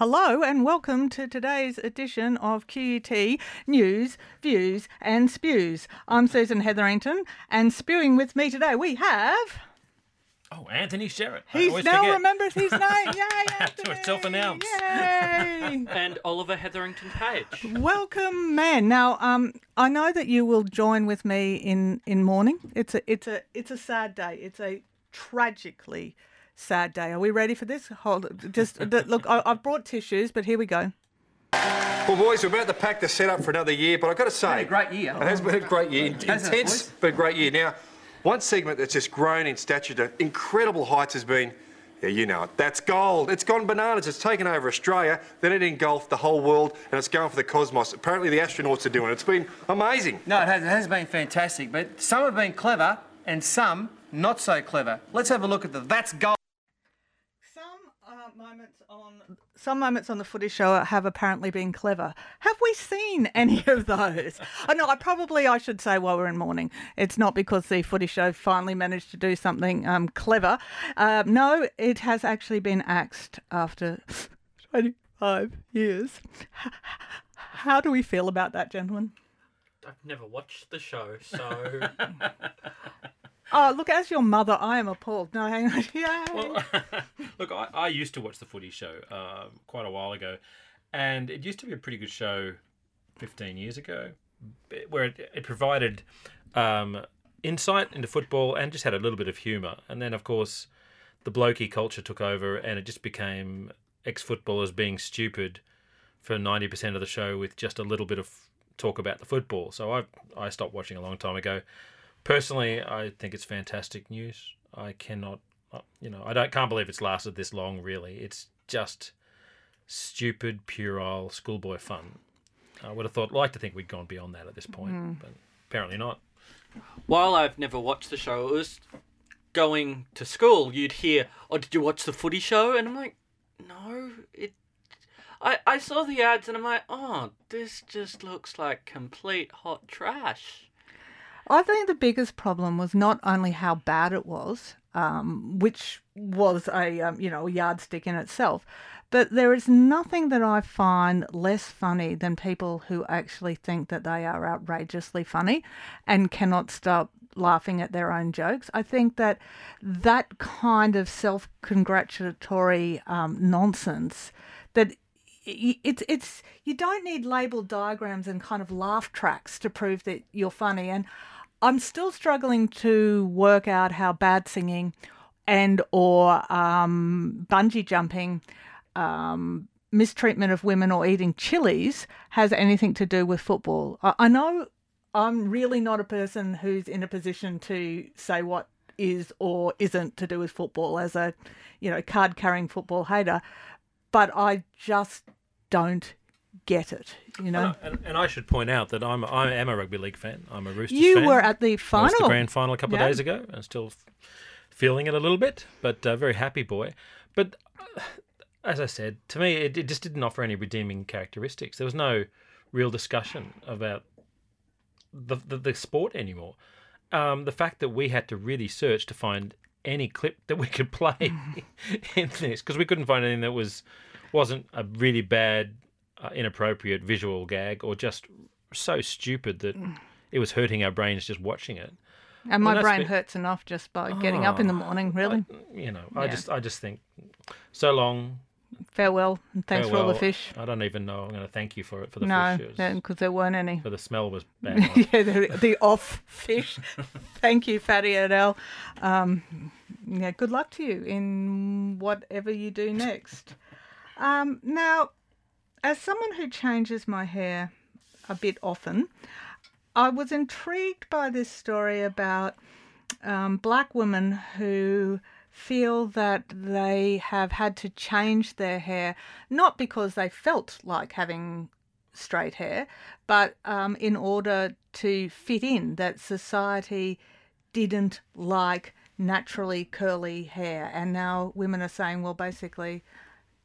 Hello and welcome to today's edition of QUT News, Views and Spews. I'm Susan Hetherington and spewing with me today we have... Oh, Anthony Sherratt. He always now forget. remembers his name. Yay, To self-announce. Yay. and Oliver Hetherington Page. Welcome, man. Now, um, I know that you will join with me in, in mourning. It's a it's a it's a sad day. It's a tragically sad day. Are we ready for this? Hold it. Just look. I, I've brought tissues, but here we go. Well, boys, we're about to pack the setup for another year, but I've got to say, a great year. It has been a great year, Hasn't it, intense, boys? but a great year. Now, one segment that's just grown in stature to incredible heights has been, yeah, you know it. That's gold. It's gone bananas. It's taken over Australia, then it engulfed the whole world, and it's going for the cosmos. Apparently, the astronauts are doing it. It's been amazing. No, it has, it has been fantastic, but some have been clever and some not so clever. Let's have a look at the That's Gold. Some uh, moments on some moments on the footy show have apparently been clever. Have we seen any of those? I know. I probably I should say while we're in mourning. It's not because the footy show finally managed to do something um, clever. Uh, no, it has actually been axed after twenty five years. How do we feel about that, gentlemen? I've never watched the show, so Oh, look, as your mother, I am appalled. No, hang on. Yay. Well, look, I, I used to watch the footy show uh, quite a while ago, and it used to be a pretty good show 15 years ago, where it, it provided um, insight into football and just had a little bit of humour. And then, of course, the blokey culture took over, and it just became ex footballers being stupid for 90% of the show with just a little bit of talk about the football. So I I stopped watching a long time ago. Personally, I think it's fantastic news. I cannot, uh, you know, I don't can't believe it's lasted this long. Really, it's just stupid, puerile schoolboy fun. I would have thought, like to think we'd gone beyond that at this point, but apparently not. while I've never watched the show, it was going to school. You'd hear, "Oh, did you watch the footy show?" And I'm like, "No, it." I I saw the ads and I'm like, "Oh, this just looks like complete hot trash." I think the biggest problem was not only how bad it was, um, which was a um, you know yardstick in itself, but there is nothing that I find less funny than people who actually think that they are outrageously funny and cannot stop laughing at their own jokes. I think that that kind of self-congratulatory um, nonsense that it's it's you don't need labeled diagrams and kind of laugh tracks to prove that you're funny and i'm still struggling to work out how bad singing and or um, bungee jumping um, mistreatment of women or eating chilies has anything to do with football. I, I know i'm really not a person who's in a position to say what is or isn't to do with football as a you know card carrying football hater but I just don't get it. You know, And, and I should point out that I'm I am a rugby league fan. I'm a Roosters you fan. were at the final. the grand final a couple Yeah. of days ago, and still f- feeling it a little bit, but uh, very happy boy. But uh, as I said, to me, it, it just didn't offer any redeeming characteristics. There was no real discussion about the the, the sport anymore. Um, the fact that we had to really search to find any clip that we could play in this because we couldn't find anything that was wasn't a really bad, inappropriate visual gag or just so stupid that it was hurting our brains just watching it. and my Well, brain bit- hurts enough just by getting up in the morning. Really, You know, I just I just think so long. farewell and thanks for all the fish. I don't even know. I'm going to thank you for it for the No, fish. Was- because there weren't any. for the smell was bad. yeah, the, the off fish. Thank you, Fatty Adele. Um, yeah, good luck to you in whatever you do next. Um, now, as someone who changes my hair a bit often, I was intrigued by this story about um, black women who feel that they have had to change their hair not because they felt like having straight hair, but um, in order to fit in, that society didn't like naturally curly hair. And now women are saying, well, basically,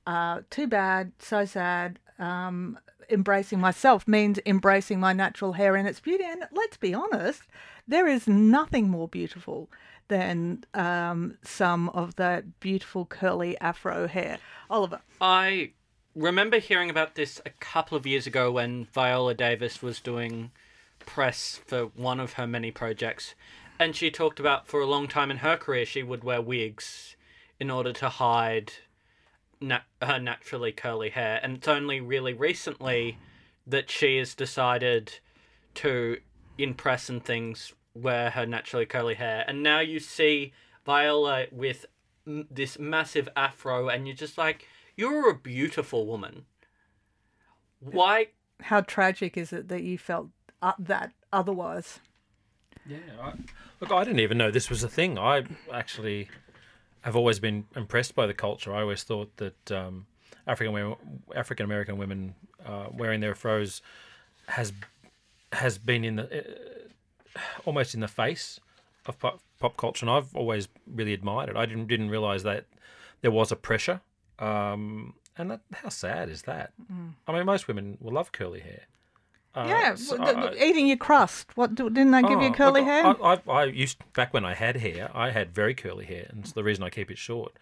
uh, too bad, so sad. Um, embracing myself means embracing my natural hair and its beauty. And let's be honest, there is nothing more beautiful than um, some of that beautiful curly afro hair. Oliver. I remember hearing about this a couple of years ago when Viola Davis was doing press for one of her many projects, and she talked about for a long time in her career she would wear wigs in order to hide nat- her naturally curly hair, and it's only really recently that she has decided to in press and things wear her naturally curly hair, and now you see Viola with m- this massive afro, and you're just like, you're a beautiful woman. Why? How tragic is it that you felt uh, that otherwise? Yeah. I, look, I didn't even know this was a thing. I actually have always been impressed by the culture. I always thought that um, African African American women uh, wearing their afros has has been in the uh, almost in the face of pop, pop culture, and I've always really admired it. I didn't didn't realize that there was a pressure, um, and that, how sad is that? I mean, most women will love curly hair. Uh, yeah, so I- eating your crust. What didn't they give you Oh, curly look, hair? I, I, I used back when I had hair, I had very curly hair, and it's the reason I keep it short.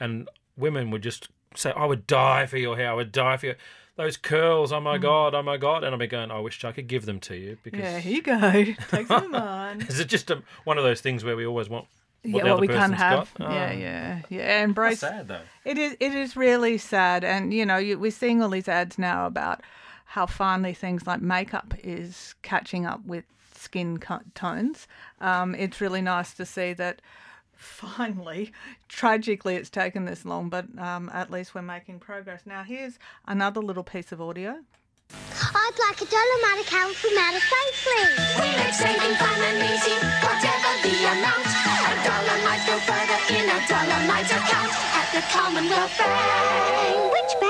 And women would just say, "I would die for your hair. I would die for your those curls. Oh my god, oh my god!" And I'd be going, "I wish I could give them to you because yeah, here you go. Take some of mine. is it just a, one of those things where we always want what yeah, the what we can't have. Yeah, Oh, yeah, yeah. Embrace. That's sad though. It is. It is really sad, and you know, you, we're seeing all these ads now about how finally things like makeup is catching up with skin co- tones. Um, it's really nice to see that. Finally, tragically, it's taken this long, but um, at least we're making progress. Now, here's another little piece of audio. I'd like a Dollarmite account from Outer Space, please. We make saving fun and easy, whatever the amount. A dollar might go further in a Dollarmite account at the Commonwealth Bank. Which bank?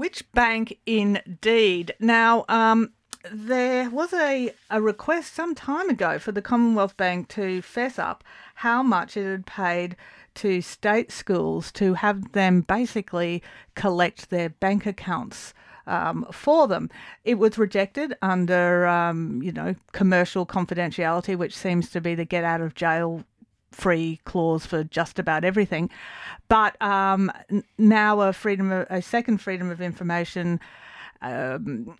Which bank indeed? Now, um, there was a, a request some time ago for the Commonwealth Bank to fess up how much it had paid to state schools to have them basically collect their bank accounts um, for them. It was rejected under, um, you know, commercial confidentiality, which seems to be the get out of jail free clause for just about everything. But um, now a freedom, of, a second freedom of information um,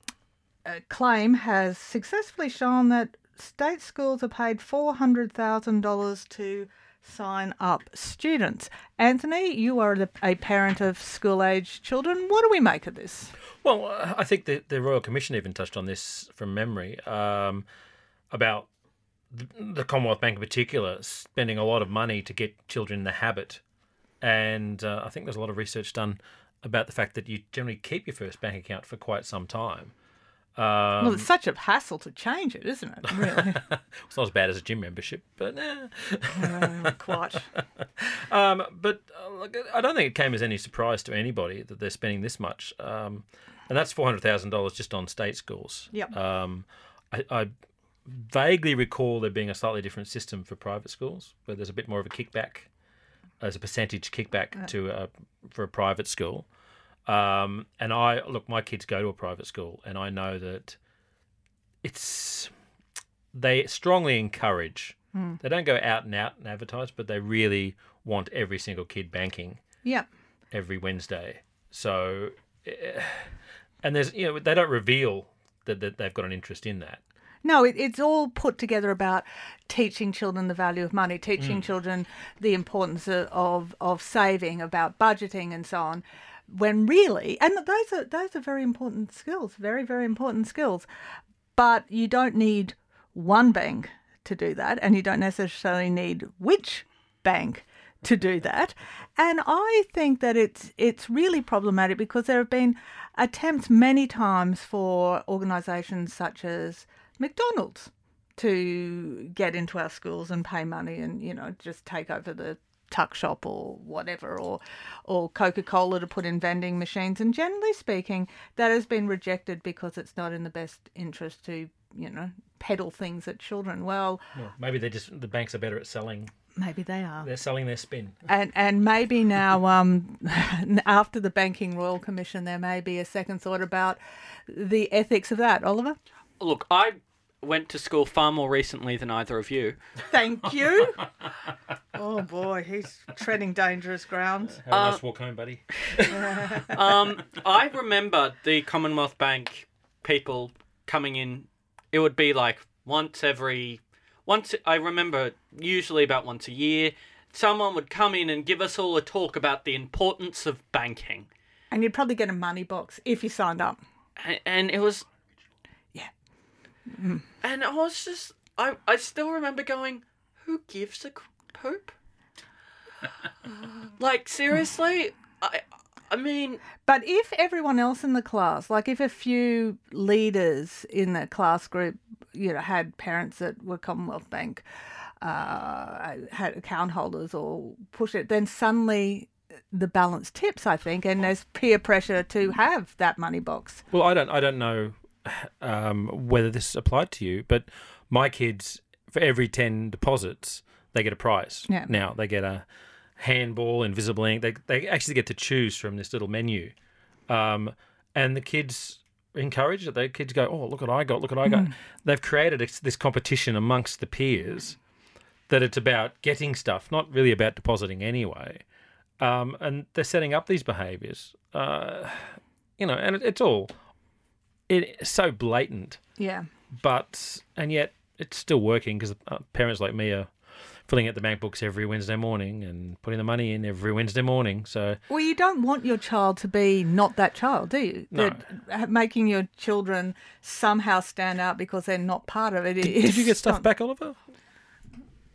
uh, claim has successfully shown that state schools are paid four hundred thousand dollars to sign up students. Anthony, you are a parent of school age children. What do we make of this? Well, I think the, the Royal Commission even touched on this from memory um, about the, Commonwealth Bank in particular spending a lot of money to get children in the habit. And uh, I think there's a lot of research done about the fact that you generally keep your first bank account for quite some time. Um, well, it's such a hassle to change it, isn't it? Really, it's not as bad as a gym membership, but eh. Uh, quite. Um, but uh, look, I don't think it came as any surprise to anybody that they're spending this much, um, and that's four hundred thousand dollars just on state schools. Yep. Um, I, I vaguely recall there being a slightly different system for private schools, where there's a bit more of a kickback, as a percentage kickback to a, for a private school. Um, and I look, my kids go to a private school, and I know that it's they strongly encourage. They don't go out and out and advertise, but they really want every single kid banking Yep. every Wednesday. So, eh, and there's you know they don't reveal that, that they've got an interest in that. No, it, it's all put together about teaching children the value of money, teaching mm. children the importance of, of of saving, about budgeting, and so on. When really, and those are those are very important skills, very very important skills. But you don't need one bank to do that, and you don't necessarily need which bank to do that. And I think that it's it's really problematic because there have been attempts many times for organisations such as McDonald's to get into our schools and pay money and you know just take over the tuck shop or whatever or or Coca-Cola to put in vending machines. And generally speaking that has been rejected because it's not in the best interest to you know peddle things at children. Well Well, maybe they just the banks are better at selling. maybe they are. They're selling their spin. and and maybe now um after the banking royal commission there may be a second thought about the ethics of that. Oliver? Look, I went to school far more recently than either of you. Thank you. oh boy, he's treading dangerous ground. Have a nice walk home, buddy. Um, I remember the Commonwealth Bank people coming in. It would be like once every once. I remember usually about once a year. Someone would come in and give us all a talk about the importance of banking, And you'd probably get a money box if you signed up. and, and it was Yeah. And I was just, I, I still remember going, who gives a poop? like, seriously? I, I mean, But if everyone else in the class, like if a few leaders in the class group, you know, had parents that were Commonwealth Bank, uh, had account holders or push it, then suddenly the balance tips, I think, and there's peer pressure to have that money box. Well, I don't I don't know um, whether this applied to you, but my kids for every ten deposits they get a prize. Yeah. Now they get a handball, invisible ink. They they actually get to choose from this little menu, um, and the kids encourage it. The kids go, "Oh, look what I got! Look what I got!" They've created this- this competition amongst the peers that it's about getting stuff, not really about depositing anyway. Um, and they're setting up these behaviours. Uh, you know, and it, it's all it's so blatant, Yeah. but and yet it's still working because uh, parents like me are filling out the bank books every Wednesday morning and putting the money in every Wednesday morning. So Well, you don't want your child to be not that child, do you? No. That making your children somehow stand out because they're not part of it. did, did you get stuff back, Oliver?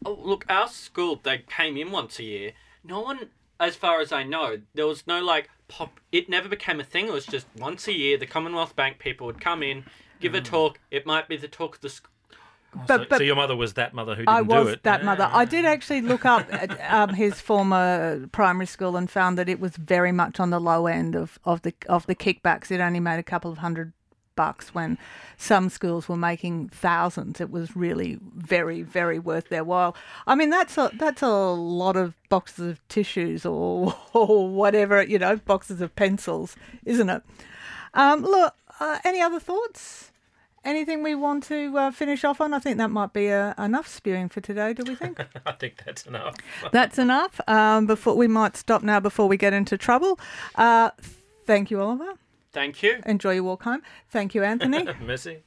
oh, look, our school, they came in once a year. No one, as far as I know, there was no like pop. It never became a thing. It was just once a year, the Commonwealth Bank people would come in, give a talk. It might be the talk of the school. But, so, but so your mother was that mother who didn't I was do it. that mother. I did actually look up um, his former primary school and found that it was very much on the low end of, of the of the kickbacks. It only made a couple of hundred bucks when some schools were making thousands. It was really very very worth their while. I mean that's a that's a lot of boxes of tissues or or whatever you know boxes of pencils, isn't it? Um, look, uh, any other thoughts? Anything we want to uh, finish off on? I think that might be uh, enough spewing for today. Do we think? I think that's enough. That's enough. Um, before we might stop now before we get into trouble. Uh, thank you, Oliver. Thank you. Enjoy your walk home. Thank you, Anthony. Messy.